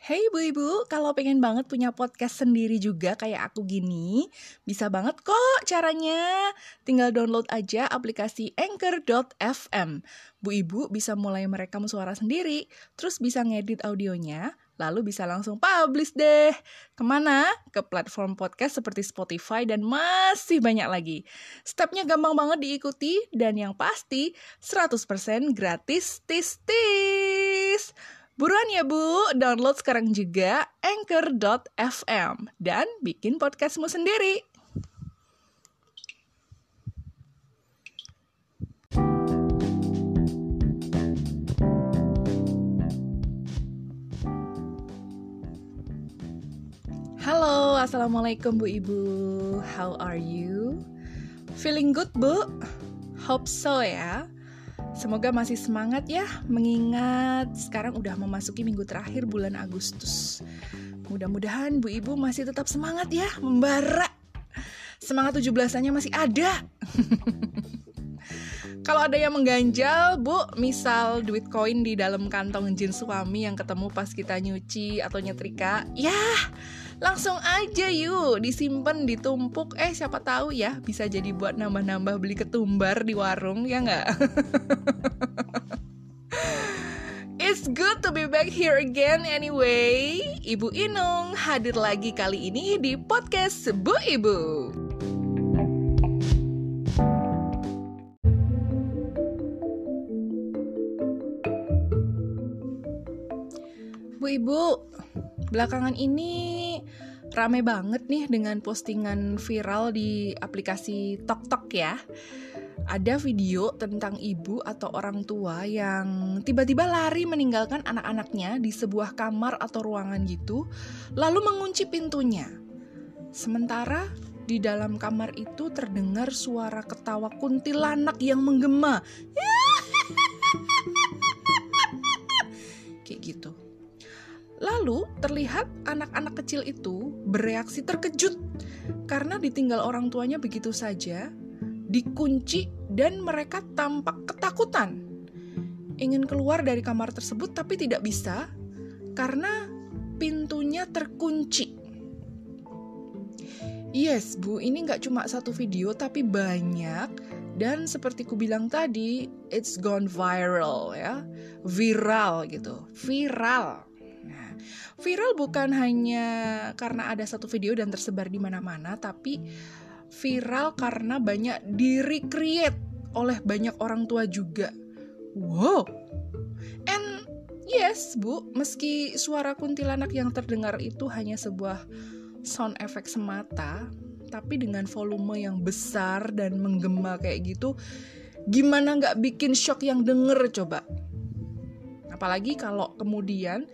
Hey ibu-ibu, kalau pengen banget punya podcast sendiri juga kayak aku gini, bisa banget kok caranya. Tinggal download aja aplikasi Anchor.fm. Bu ibu bisa mulai merekam suara sendiri, terus bisa ngedit audionya, lalu bisa langsung publish deh. Ke mana? Ke platform podcast seperti Spotify dan masih banyak lagi. Stepnya gampang banget diikuti, dan yang pasti 100% gratis tis-tis. Buruan ya Bu, download sekarang juga anchor.fm dan bikin podcastmu sendiri. Halo, Assalamualaikum Bu Ibu. How are you? Feeling good Bu? Hope so ya. Semoga masih semangat ya, mengingat sekarang udah memasuki minggu terakhir bulan Agustus. Mudah-mudahan Bu Ibu masih tetap semangat ya, membara. Semangat 17-annya masih ada. Kalau ada yang mengganjal, Bu, misal duit koin di dalam kantong jeans suami yang ketemu pas kita nyuci atau nyetrika, ya langsung aja yuk disimpan ditumpuk eh siapa tahu ya bisa jadi buat nambah-nambah beli ketumbar di warung ya nggak It's good to be back here again anyway. Ibu Inung hadir lagi kali ini di podcast Bu Ibu. Bu Ibu, belakangan ini rame banget nih dengan postingan viral di aplikasi TokTok ya. Ada video tentang ibu atau orang tua yang tiba-tiba lari meninggalkan anak-anaknya di sebuah kamar atau ruangan gitu, lalu mengunci pintunya. Sementara di dalam kamar itu terdengar suara ketawa kuntilanak yang menggema. Lalu terlihat anak-anak kecil itu bereaksi terkejut karena ditinggal orang tuanya begitu saja, dikunci dan mereka tampak ketakutan. Ingin keluar dari kamar tersebut tapi tidak bisa karena pintunya terkunci. Yes, Bu, ini nggak cuma satu video tapi banyak dan seperti ku bilang tadi, it's gone viral ya, viral gitu, viral. Nah, viral bukan hanya karena ada satu video dan tersebar di mana-mana, tapi viral karena banyak di-recreate oleh banyak orang tua juga. Wow. And yes, Bu, meski suara kuntilanak yang terdengar itu hanya sebuah sound effect semata, tapi dengan volume yang besar dan menggema kayak gitu, gimana nggak bikin shock yang denger coba? Apalagi kalau kemudian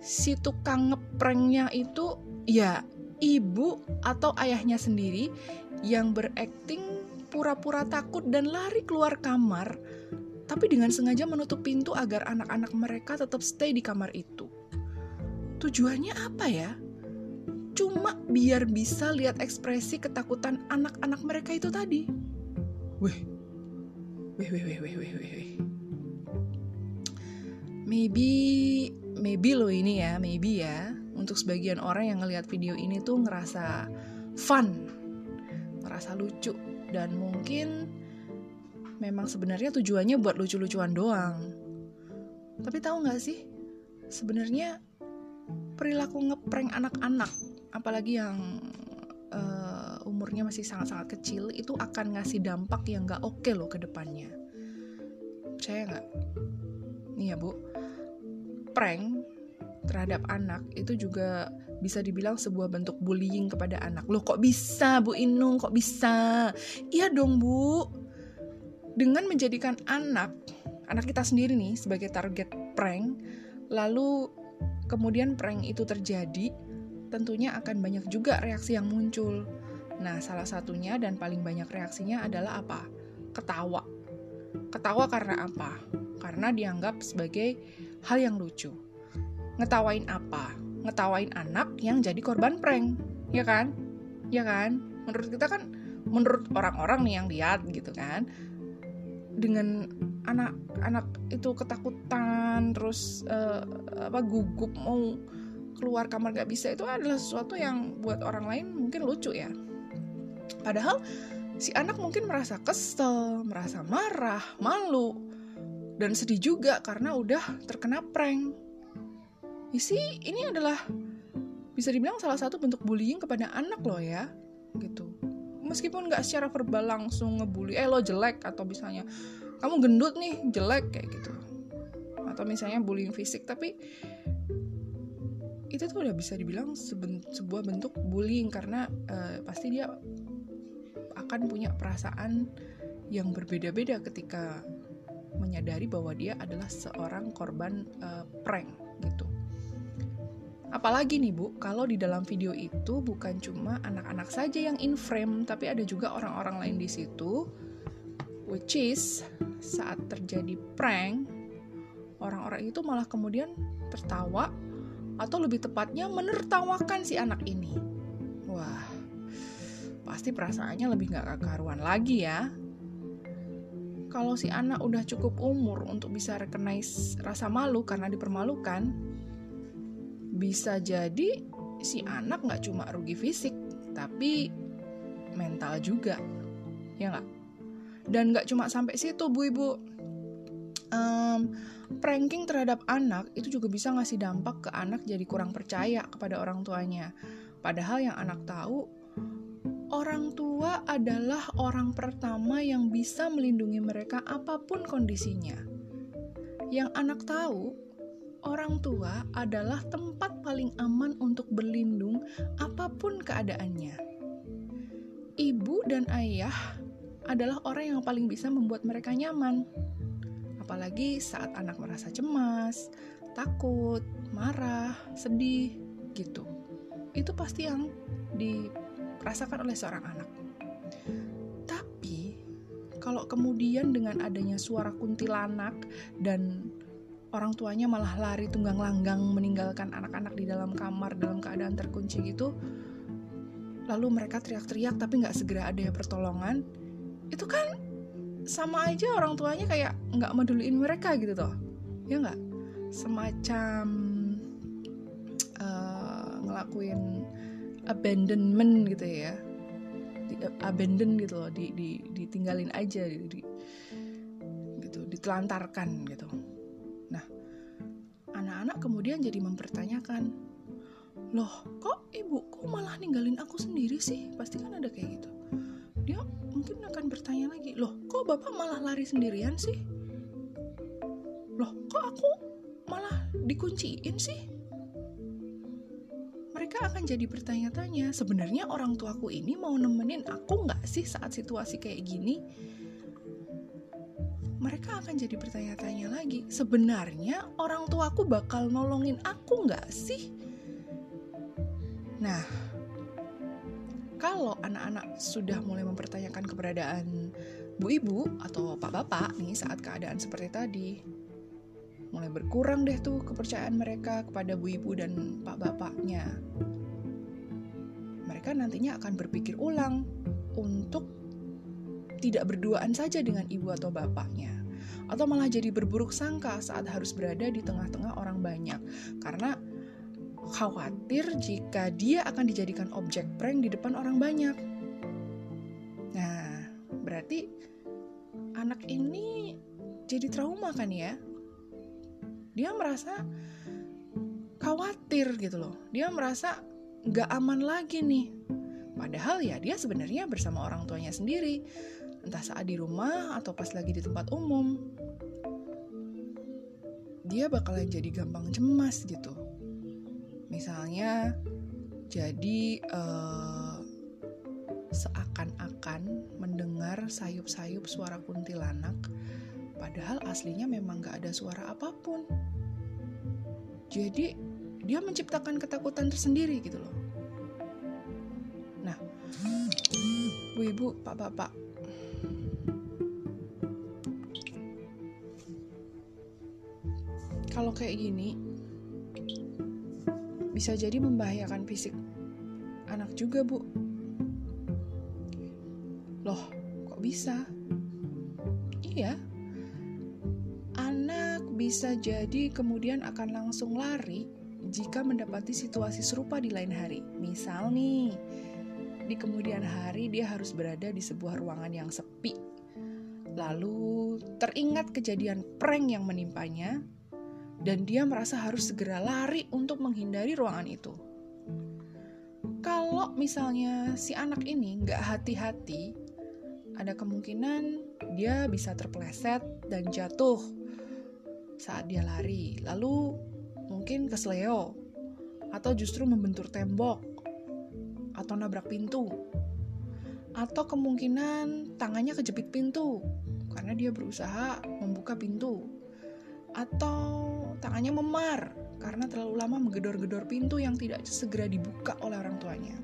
si tukang ngepranknya itu ya ibu atau ayahnya sendiri yang berakting pura-pura takut dan lari keluar kamar, tapi dengan sengaja menutup pintu agar anak-anak mereka tetap stay di kamar itu. Tujuannya apa ya? Cuma biar bisa lihat ekspresi ketakutan anak-anak mereka itu tadi. Wih, wih, wih, wih, wih, wih, wih. Maybe, maybe lo ini ya, maybe ya. Untuk sebagian orang yang ngelihat video ini tuh ngerasa fun, ngerasa lucu, dan mungkin memang sebenarnya tujuannya buat lucu-lucuan doang. Tapi tahu nggak sih, sebenarnya perilaku ngeprank anak-anak, apalagi yang uh, umurnya masih sangat-sangat kecil, itu akan ngasih dampak yang nggak oke okay loh ke depannya. Percaya nggak? Nih ya bu, prank terhadap anak itu juga bisa dibilang sebuah bentuk bullying kepada anak. Loh kok bisa Bu Inung, kok bisa? Iya dong Bu. Dengan menjadikan anak, anak kita sendiri nih sebagai target prank, lalu kemudian prank itu terjadi, tentunya akan banyak juga reaksi yang muncul. Nah, salah satunya dan paling banyak reaksinya adalah apa? Ketawa. Ketawa karena apa? Karena dianggap sebagai hal yang lucu. Ngetawain apa? Ngetawain anak yang jadi korban prank, ya kan? Ya kan? Menurut kita kan, menurut orang-orang nih yang lihat gitu kan, dengan anak-anak itu ketakutan, terus uh, apa gugup mau keluar kamar gak bisa itu adalah sesuatu yang buat orang lain mungkin lucu ya padahal si anak mungkin merasa kesel merasa marah malu dan sedih juga karena udah terkena prank. Isi ini adalah bisa dibilang salah satu bentuk bullying kepada anak loh ya gitu. Meskipun nggak secara verbal langsung ngebully eh lo jelek atau misalnya kamu gendut nih jelek kayak gitu. Atau misalnya bullying fisik tapi itu tuh udah bisa dibilang sebuah bentuk bullying karena uh, pasti dia akan punya perasaan yang berbeda-beda ketika menyadari bahwa dia adalah seorang korban uh, prank gitu. Apalagi nih Bu, kalau di dalam video itu bukan cuma anak-anak saja yang in frame, tapi ada juga orang-orang lain di situ, which is saat terjadi prank, orang-orang itu malah kemudian tertawa atau lebih tepatnya menertawakan si anak ini. Wah, pasti perasaannya lebih gak karuan lagi ya. Kalau si anak udah cukup umur untuk bisa recognize rasa malu karena dipermalukan, bisa jadi si anak nggak cuma rugi fisik, tapi mental juga, ya nggak? Dan nggak cuma sampai situ, bu ibu. Um, pranking terhadap anak itu juga bisa ngasih dampak ke anak jadi kurang percaya kepada orang tuanya. Padahal yang anak tahu, orang tua adalah orang pertama yang bisa melindungi mereka apa pun kondisinya. Yang anak tahu, orang tua adalah tempat paling aman untuk berlindung apa pun keadaannya. Ibu dan ayah adalah orang yang paling bisa membuat mereka nyaman. Apalagi saat anak merasa cemas, takut, marah, sedih, gitu. Itu pasti yang dirasakan oleh seorang anak. Tapi, kalau kemudian dengan adanya suara kuntilanak dan orang tuanya malah lari tunggang langgang meninggalkan anak-anak di dalam kamar dalam keadaan terkunci gitu lalu mereka teriak-teriak tapi nggak segera ada pertolongan itu kan sama aja orang tuanya kayak nggak meduliin mereka gitu toh ya nggak semacam uh, ngelakuin abandonment gitu ya di, abandon gitu loh di, di ditinggalin aja di, di gitu ditelantarkan gitu anak-anak kemudian jadi mempertanyakan, loh kok ibuku malah ninggalin aku sendiri sih? Pasti kan ada kayak gitu. Dia mungkin akan bertanya lagi, loh kok bapak malah lari sendirian sih? Loh kok aku malah dikunciin sih? Akan jadi bertanya-tanya, sebenarnya orang tuaku ini mau nemenin aku nggak sih saat situasi kayak gini? mereka akan jadi bertanya-tanya lagi, sebenarnya orang tuaku bakal nolongin aku nggak sih? Nah, kalau anak-anak sudah mulai mempertanyakan keberadaan bu ibu atau pak bapak nih saat keadaan seperti tadi, mulai berkurang deh tuh kepercayaan mereka kepada bu ibu dan pak bapaknya. Mereka nantinya akan berpikir ulang untuk tidak berduaan saja dengan ibu atau bapaknya, atau malah jadi berburuk sangka saat harus berada di tengah-tengah orang banyak, karena khawatir jika dia akan dijadikan objek prank di depan orang banyak. Nah, berarti anak ini jadi trauma kan ya? Dia merasa khawatir gitu loh. Dia merasa nggak aman lagi nih. Padahal ya dia sebenarnya bersama orang tuanya sendiri entah saat di rumah atau pas lagi di tempat umum. Dia bakalan jadi gampang cemas gitu. Misalnya, jadi uh, seakan-akan mendengar sayup-sayup suara kuntilanak, padahal aslinya memang gak ada suara apa pun. Jadi, dia menciptakan ketakutan tersendiri gitu loh. Nah, Bu Ibu, Pak Bapak, kalau kayak gini bisa jadi membahayakan fisik anak juga bu loh kok bisa iya bisa jadi kemudian akan langsung lari jika mendapati situasi serupa di lain hari. Misal nih, di kemudian hari dia harus berada di sebuah ruangan yang sepi. Lalu teringat kejadian prank yang menimpanya, dan dia merasa harus segera lari untuk menghindari ruangan itu. Kalau misalnya si anak ini nggak hati-hati, ada kemungkinan dia bisa terpleset dan jatuh saat dia lari. Lalu mungkin kesleo atau justru membentur tembok atau nabrak pintu. Atau kemungkinan tangannya kejepit pintu karena dia berusaha membuka pintu. Atau tangannya memar karena terlalu lama menggedor-gedor pintu yang tidak segera dibuka oleh orang tuanya.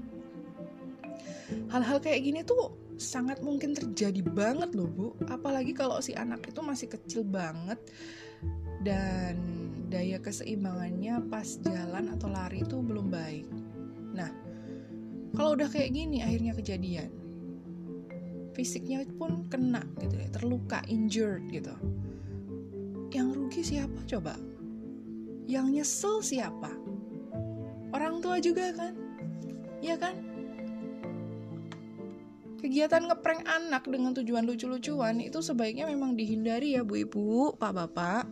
Hal-hal kayak gini tuh sangat mungkin terjadi banget loh bu apalagi kalau si anak itu masih kecil banget dan daya keseimbangannya pas jalan atau lari itu belum baik. Nah kalau udah kayak gini akhirnya kejadian. Fisiknya pun kena gitu ya terluka injured gitu. Yang rugi siapa coba? Yang nyesel siapa? Orang tua juga kan? Ya kan kegiatan ngeprank anak dengan tujuan lucu-lucuan itu sebaiknya memang dihindari ya bu ibu pak bapak.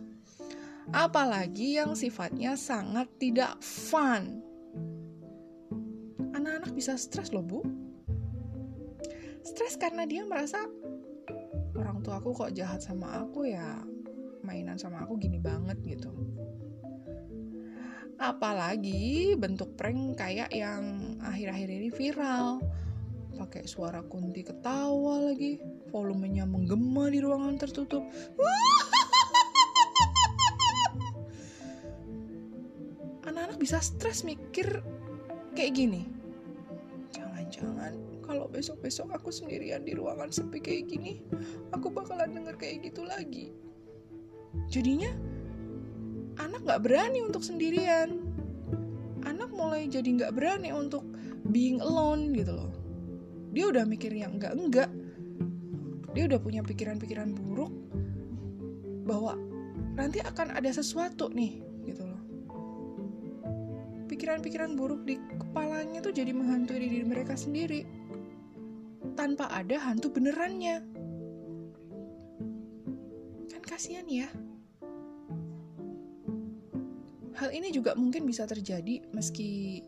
Apalagi yang sifatnya sangat tidak fun. Anak-anak bisa stres loh bu. Stres karena dia merasa orang tua aku kok jahat sama aku ya? Mainan sama aku gini banget gitu. Apalagi bentuk prank kayak yang akhir-akhir ini viral pakai suara kunti ketawa lagi volumenya menggema di ruangan tertutup anak-anak bisa stres mikir kayak gini jangan-jangan kalau besok-besok aku sendirian di ruangan sepi kayak gini, aku bakalan denger kayak gitu lagi. Jadinya, anak gak berani untuk sendirian. Anak mulai jadi gak berani untuk being alone gitu loh. Dia udah mikir yang enggak-enggak. Dia udah punya pikiran-pikiran buruk bahwa nanti akan ada sesuatu nih pikiran-pikiran buruk di kepalanya tuh jadi menghantui diri mereka sendiri tanpa ada hantu benerannya. Kan kasihan ya. Hal ini juga mungkin bisa terjadi meski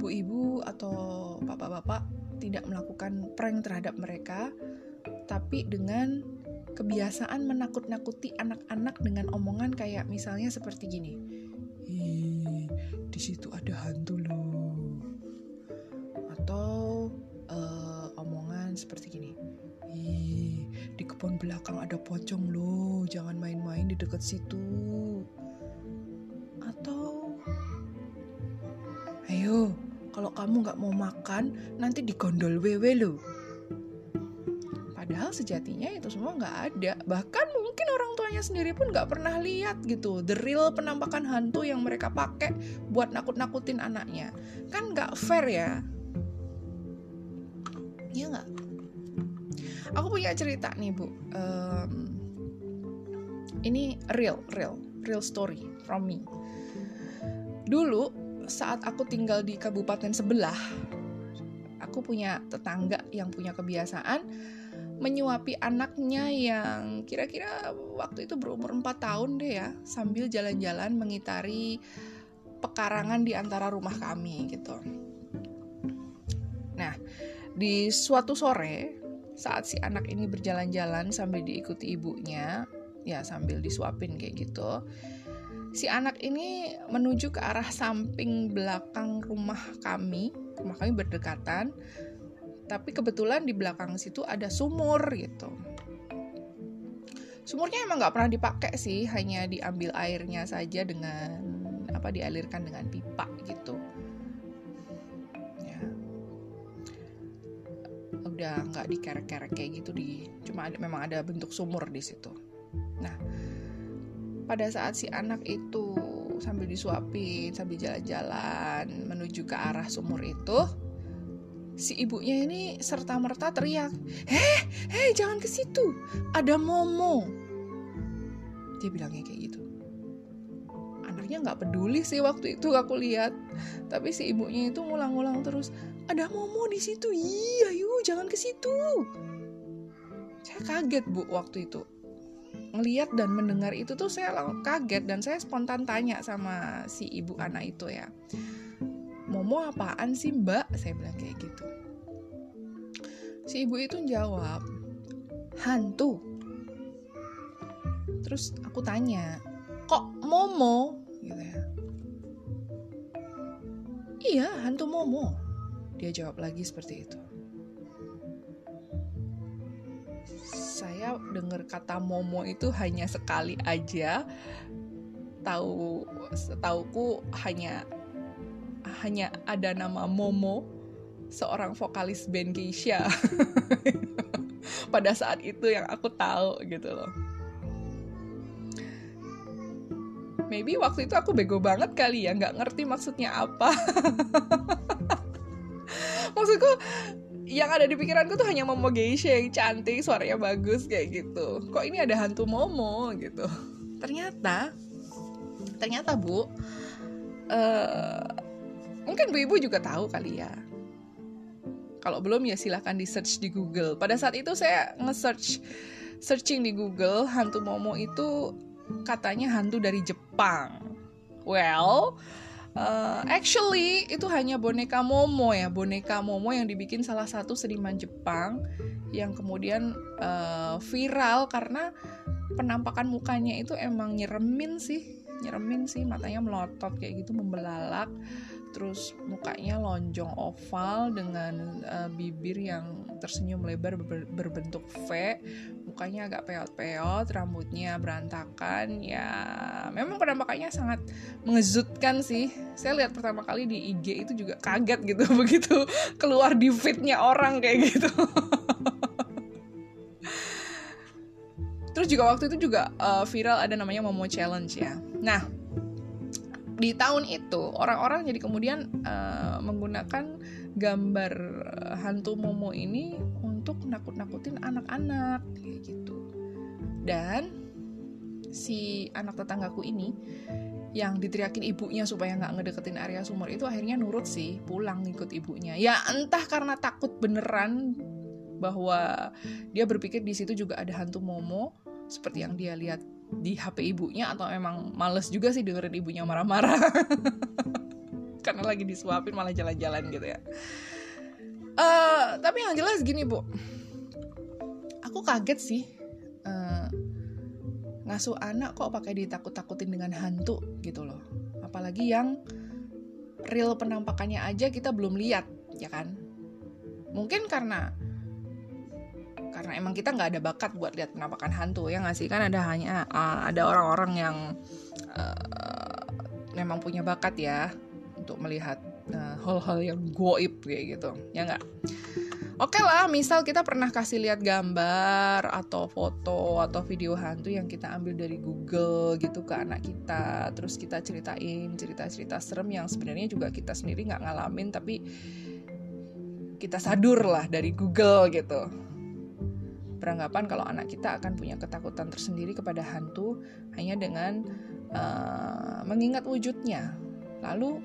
bu ibu atau bapak-bapak tidak melakukan prank terhadap mereka, tapi dengan kebiasaan menakut-nakuti anak-anak dengan omongan kayak misalnya seperti gini. Di situ ada hantu loh. Atau uh, omongan seperti gini. Ih, di kebun belakang ada pocong loh jangan main-main di dekat situ. Atau ayo kalau kamu nggak mau makan nanti digondol wewe loh Padahal sejatinya itu semua nggak ada. Bahkan mungkin orang tuanya sendiri pun nggak pernah lihat gitu. The real penampakan hantu yang mereka pakai buat nakut-nakutin anaknya. Kan nggak fair ya. Iya nggak? Aku punya cerita nih bu. Um, ini real, real, real story from me. Dulu saat aku tinggal di kabupaten sebelah, aku punya tetangga yang punya kebiasaan menyuapi anaknya yang kira-kira waktu itu berumur 4 tahun deh ya sambil jalan-jalan mengitari pekarangan di antara rumah kami gitu. Nah, di suatu sore saat si anak ini berjalan-jalan sambil diikuti ibunya, ya sambil disuapin kayak gitu. Si anak ini menuju ke arah samping belakang rumah kami, rumah kami berdekatan. Tapi kebetulan di belakang situ ada sumur gitu. Sumurnya emang nggak pernah dipakai sih hanya diambil airnya saja dengan apa dialirkan dengan pipa gitu. Ya. Udah nggak dikerek-kerek kayak gitu di cuma ada, memang ada bentuk sumur di situ. Nah pada saat si anak itu sambil disuapin sambil jalan-jalan menuju ke arah sumur itu si ibunya ini serta merta teriak, "Heh, heh, jangan ke situ. Ada Momo." Dia bilangnya kayak gitu. Anaknya nggak peduli sih waktu itu aku lihat tapi si ibunya itu ngulang-ngulang terus ada momo di situ iya yuk jangan ke situ saya kaget bu waktu itu ngeliat dan mendengar itu tuh saya kaget dan saya spontan tanya sama si ibu anak itu ya Momo apaan sih mbak? Saya bilang kayak gitu. Si ibu itu jawab, hantu. Terus aku tanya, kok Momo? Gitu ya. Iya, hantu Momo. Dia jawab lagi seperti itu. Saya dengar kata Momo itu hanya sekali aja. Tahu, setauku hanya hanya ada nama Momo, seorang vokalis band Geisha. Pada saat itu yang aku tahu gitu loh. Maybe waktu itu aku bego banget kali ya, nggak ngerti maksudnya apa. Maksudku, yang ada di pikiranku tuh hanya Momo Geisha yang cantik, suaranya bagus kayak gitu. Kok ini ada hantu Momo gitu? Ternyata, ternyata bu, uh, Mungkin Bu Ibu juga tahu kali ya. Kalau belum ya silahkan di search di Google. Pada saat itu saya nge-search searching di Google hantu Momo itu katanya hantu dari Jepang. Well, uh, actually itu hanya boneka Momo ya, boneka Momo yang dibikin salah satu seniman Jepang yang kemudian uh, viral karena penampakan mukanya itu emang nyeremin sih, nyeremin sih, matanya melotot kayak gitu membelalak. Terus mukanya lonjong oval dengan uh, bibir yang tersenyum lebar ber berbentuk V, mukanya agak peot-peot, rambutnya berantakan. Ya, memang penampakannya sangat mengejutkan sih. Saya lihat pertama kali di IG itu juga kaget gitu begitu keluar di feednya orang kayak gitu. Terus juga waktu itu juga uh, viral ada namanya Momo Challenge ya. Nah, di tahun itu orang-orang jadi kemudian uh, menggunakan gambar hantu Momo ini untuk nakut-nakutin anak-anak kayak gitu. Dan si anak tetanggaku ini yang diteriakin ibunya supaya nggak ngedeketin area sumur itu akhirnya nurut sih pulang ngikut ibunya. Ya entah karena takut beneran bahwa dia berpikir di situ juga ada hantu Momo seperti yang dia lihat di HP ibunya atau emang males juga sih dengerin ibunya marah-marah. Karena lagi disuapin malah jalan-jalan gitu ya uh, tapi yang jelas gini bu. Aku kaget sih uh, ngasuh anak kok pakai ditakut-takutin dengan hantu gitu loh. Apalagi yang real penampakannya aja kita belum lihat ya kan? Mungkin karena karena emang kita nggak ada bakat buat lihat penampakan hantu ya nggak sih? Kan ada hanya uh, ada orang-orang yang uh, memang punya bakat ya untuk melihat hal hal-hal yang goib kayak gitu ya nggak Oke okay lah, misal kita pernah kasih lihat gambar atau foto atau video hantu yang kita ambil dari Google gitu ke anak kita, terus kita ceritain cerita-cerita serem yang sebenarnya juga kita sendiri nggak ngalamin tapi kita sadur lah dari Google gitu beranggapan kalau anak kita akan punya ketakutan tersendiri kepada hantu hanya dengan uh, mengingat wujudnya. Lalu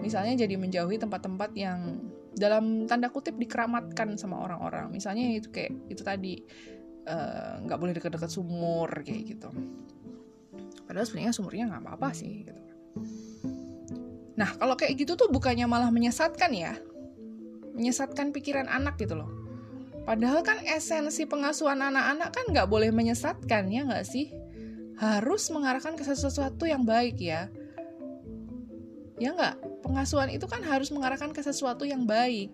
misalnya jadi menjauhi tempat-tempat yang dalam tanda kutip dikeramatkan sama orang-orang. Misalnya itu kayak itu tadi eh, nggak uh, boleh dekat-dekat sumur kayak gitu. Padahal sebenarnya sumurnya nggak apa-apa sih. Gitu. Nah kalau kayak gitu tuh bukannya malah menyesatkan ya, menyesatkan pikiran anak gitu loh Padahal kan esensi pengasuhan anak-anak kan nggak boleh menyesatkan ya nggak sih? Harus mengarahkan ke sesuatu yang baik ya. Ya nggak? Pengasuhan itu kan harus mengarahkan ke sesuatu yang baik.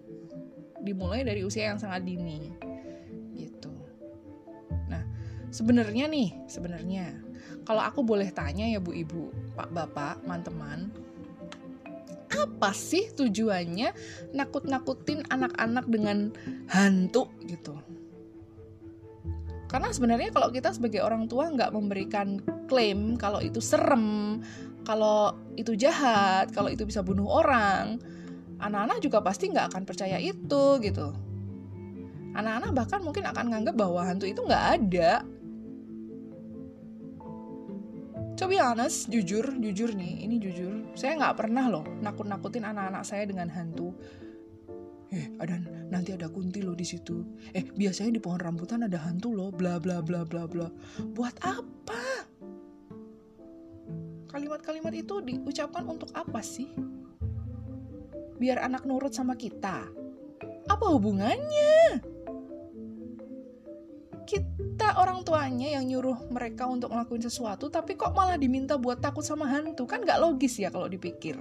Dimulai dari usia yang sangat dini. Gitu. Nah, sebenarnya nih, sebenarnya kalau aku boleh tanya ya Bu Ibu, Pak Bapak, teman-teman, apa sih tujuannya nakut-nakutin anak-anak dengan hantu gitu karena sebenarnya kalau kita sebagai orang tua nggak memberikan klaim kalau itu serem kalau itu jahat kalau itu bisa bunuh orang anak-anak juga pasti nggak akan percaya itu gitu anak-anak bahkan mungkin akan nganggap bahwa hantu itu nggak ada To be honest, jujur, jujur nih, ini jujur, saya nggak pernah loh nakut-nakutin anak-anak saya dengan hantu. Eh, ada nanti ada kunti loh di situ. Eh, biasanya di pohon rambutan ada hantu loh, bla bla bla bla bla. Buat apa? Kalimat-kalimat itu diucapkan untuk apa sih? Biar anak nurut sama kita. Apa hubungannya? kita orang tuanya yang nyuruh mereka untuk ngelakuin sesuatu tapi kok malah diminta buat takut sama hantu kan nggak logis ya kalau dipikir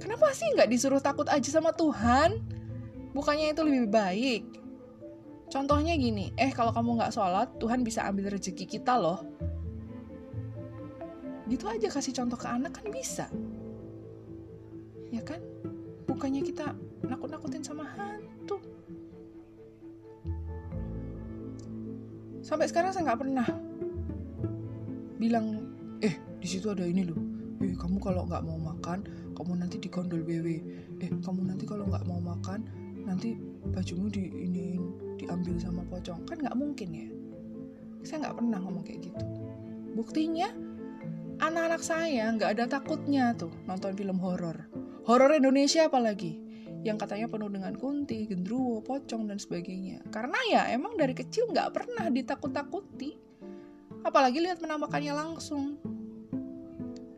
kenapa sih nggak disuruh takut aja sama Tuhan bukannya itu lebih baik contohnya gini eh kalau kamu nggak sholat Tuhan bisa ambil rezeki kita loh gitu aja kasih contoh ke anak kan bisa. Ya kan? Bukannya kita nakut-nakutin sama hantu. Sampai sekarang saya nggak pernah bilang eh di situ ada ini loh. Eh kamu kalau nggak mau makan kamu nanti di kondol BW eh kamu nanti kalau nggak mau makan nanti bajumu di ini diambil sama pocong. Kan nggak mungkin ya. Saya nggak pernah ngomong kayak gitu. Buktinya anak-anak saya nggak ada takutnya tuh nonton film horor horor Indonesia apalagi yang katanya penuh dengan kunti, gendruwo, pocong dan sebagainya. Karena ya emang dari kecil nggak pernah ditakut-takuti. Apalagi lihat penampakannya langsung.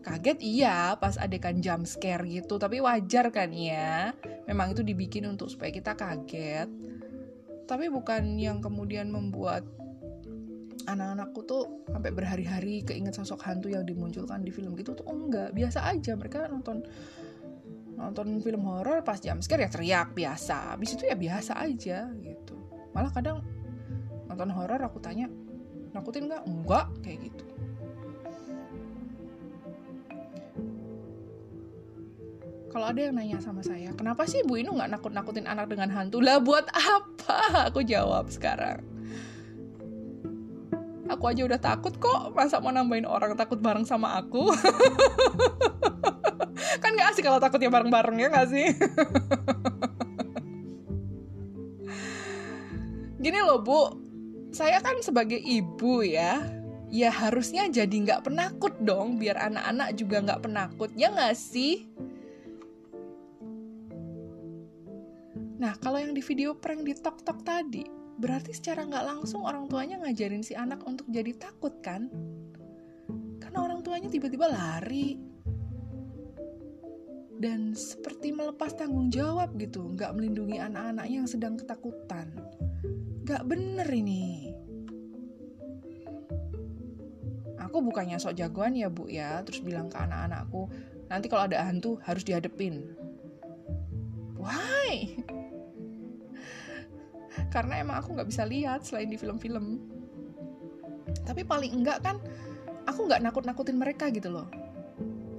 Kaget iya pas adegan jump scare gitu, tapi wajar kan ya. Memang itu dibikin untuk supaya kita kaget. Tapi bukan yang kemudian membuat anak-anakku tuh sampai berhari-hari keinget sosok hantu yang dimunculkan di film gitu tuh enggak. Biasa aja mereka nonton nonton film horor pas jam scare ya teriak biasa. Habis itu ya biasa aja gitu. Malah kadang nonton horor aku tanya nakutin nggak? Enggak kayak gitu. Kalau ada yang nanya sama saya kenapa sih Bu Inu nggak nakut-nakutin anak dengan hantu? Lah buat apa? Aku jawab sekarang aku aja udah takut kok masa mau nambahin orang takut bareng sama aku? Kan gak asik kalau takutnya bareng-bareng ya gak sih? Gini loh bu. Saya kan sebagai ibu ya ya harusnya jadi nggak penakut dong biar anak-anak juga nggak penakut ya nggak sih? Nah kalau yang di video prank di tok tok tadi berarti secara nggak langsung orang tuanya ngajarin si anak untuk jadi takut kan karena orang tuanya tiba-tiba lari dan seperti melepas tanggung jawab gitu, nggak melindungi anak-anaknya yang sedang ketakutan. Nggak bener ini. Aku bukannya sok jagoan ya bu ya, terus bilang ke anak-anakku, nanti kalau ada hantu harus dihadepin. Why? Karena emang aku nggak bisa lihat selain di film-film. Tapi paling enggak kan, aku nggak nakut-nakutin mereka gitu loh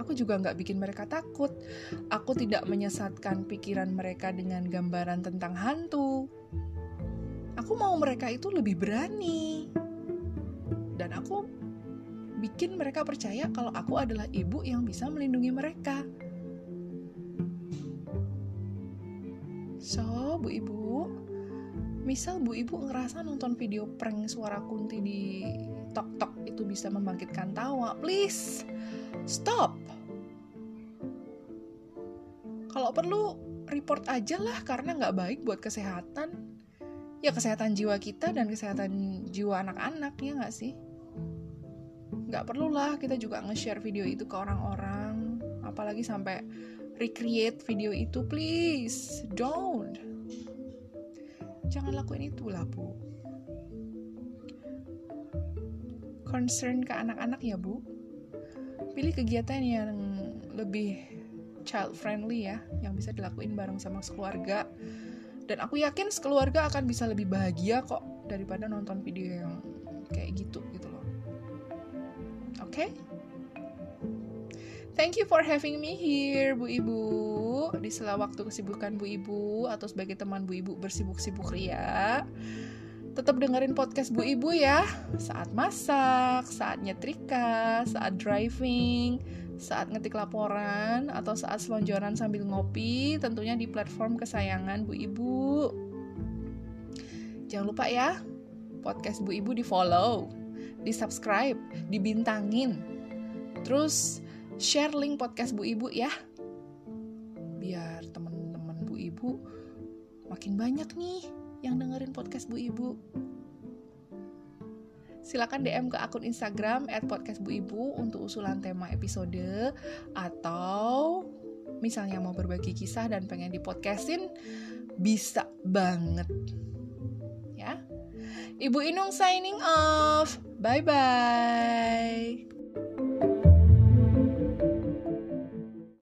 aku juga nggak bikin mereka takut. Aku tidak menyesatkan pikiran mereka dengan gambaran tentang hantu. Aku mau mereka itu lebih berani. Dan aku bikin mereka percaya kalau aku adalah ibu yang bisa melindungi mereka. So, Bu Ibu, misal Bu Ibu ngerasa nonton video prank suara kunti di tok-tok itu bisa membangkitkan tawa, please stop. Kalau perlu report aja lah karena nggak baik buat kesehatan. Ya kesehatan jiwa kita dan kesehatan jiwa anak-anak ya nggak sih? Nggak perlulah kita juga nge-share video itu ke orang-orang. Apalagi sampai recreate video itu please don't. Jangan lakuin itu lah bu. Concern ke anak-anak ya bu pilih kegiatan yang lebih child friendly ya yang bisa dilakuin bareng sama sekeluarga dan aku yakin sekeluarga akan bisa lebih bahagia kok daripada nonton video yang kayak gitu gitu loh oke okay? Thank you for having me here, Bu Ibu. Di sela waktu kesibukan Bu Ibu atau sebagai teman Bu Ibu bersibuk-sibuk ria tetap dengerin podcast Bu Ibu ya. Saat masak, saat nyetrika, saat driving, saat ngetik laporan, atau saat selonjoran sambil ngopi, tentunya di platform kesayangan Bu Ibu. Jangan lupa ya, podcast Bu Ibu di follow di subscribe, dibintangin, terus share link podcast Bu Ibu ya, biar temen-temen Bu Ibu makin banyak nih yang dengerin podcast Bu Ibu. Silakan DM ke akun Instagram @podcastbuibu untuk usulan tema episode atau misalnya mau berbagi kisah dan pengen dipodcastin bisa banget. Ya. Ibu Inung signing off. Bye bye.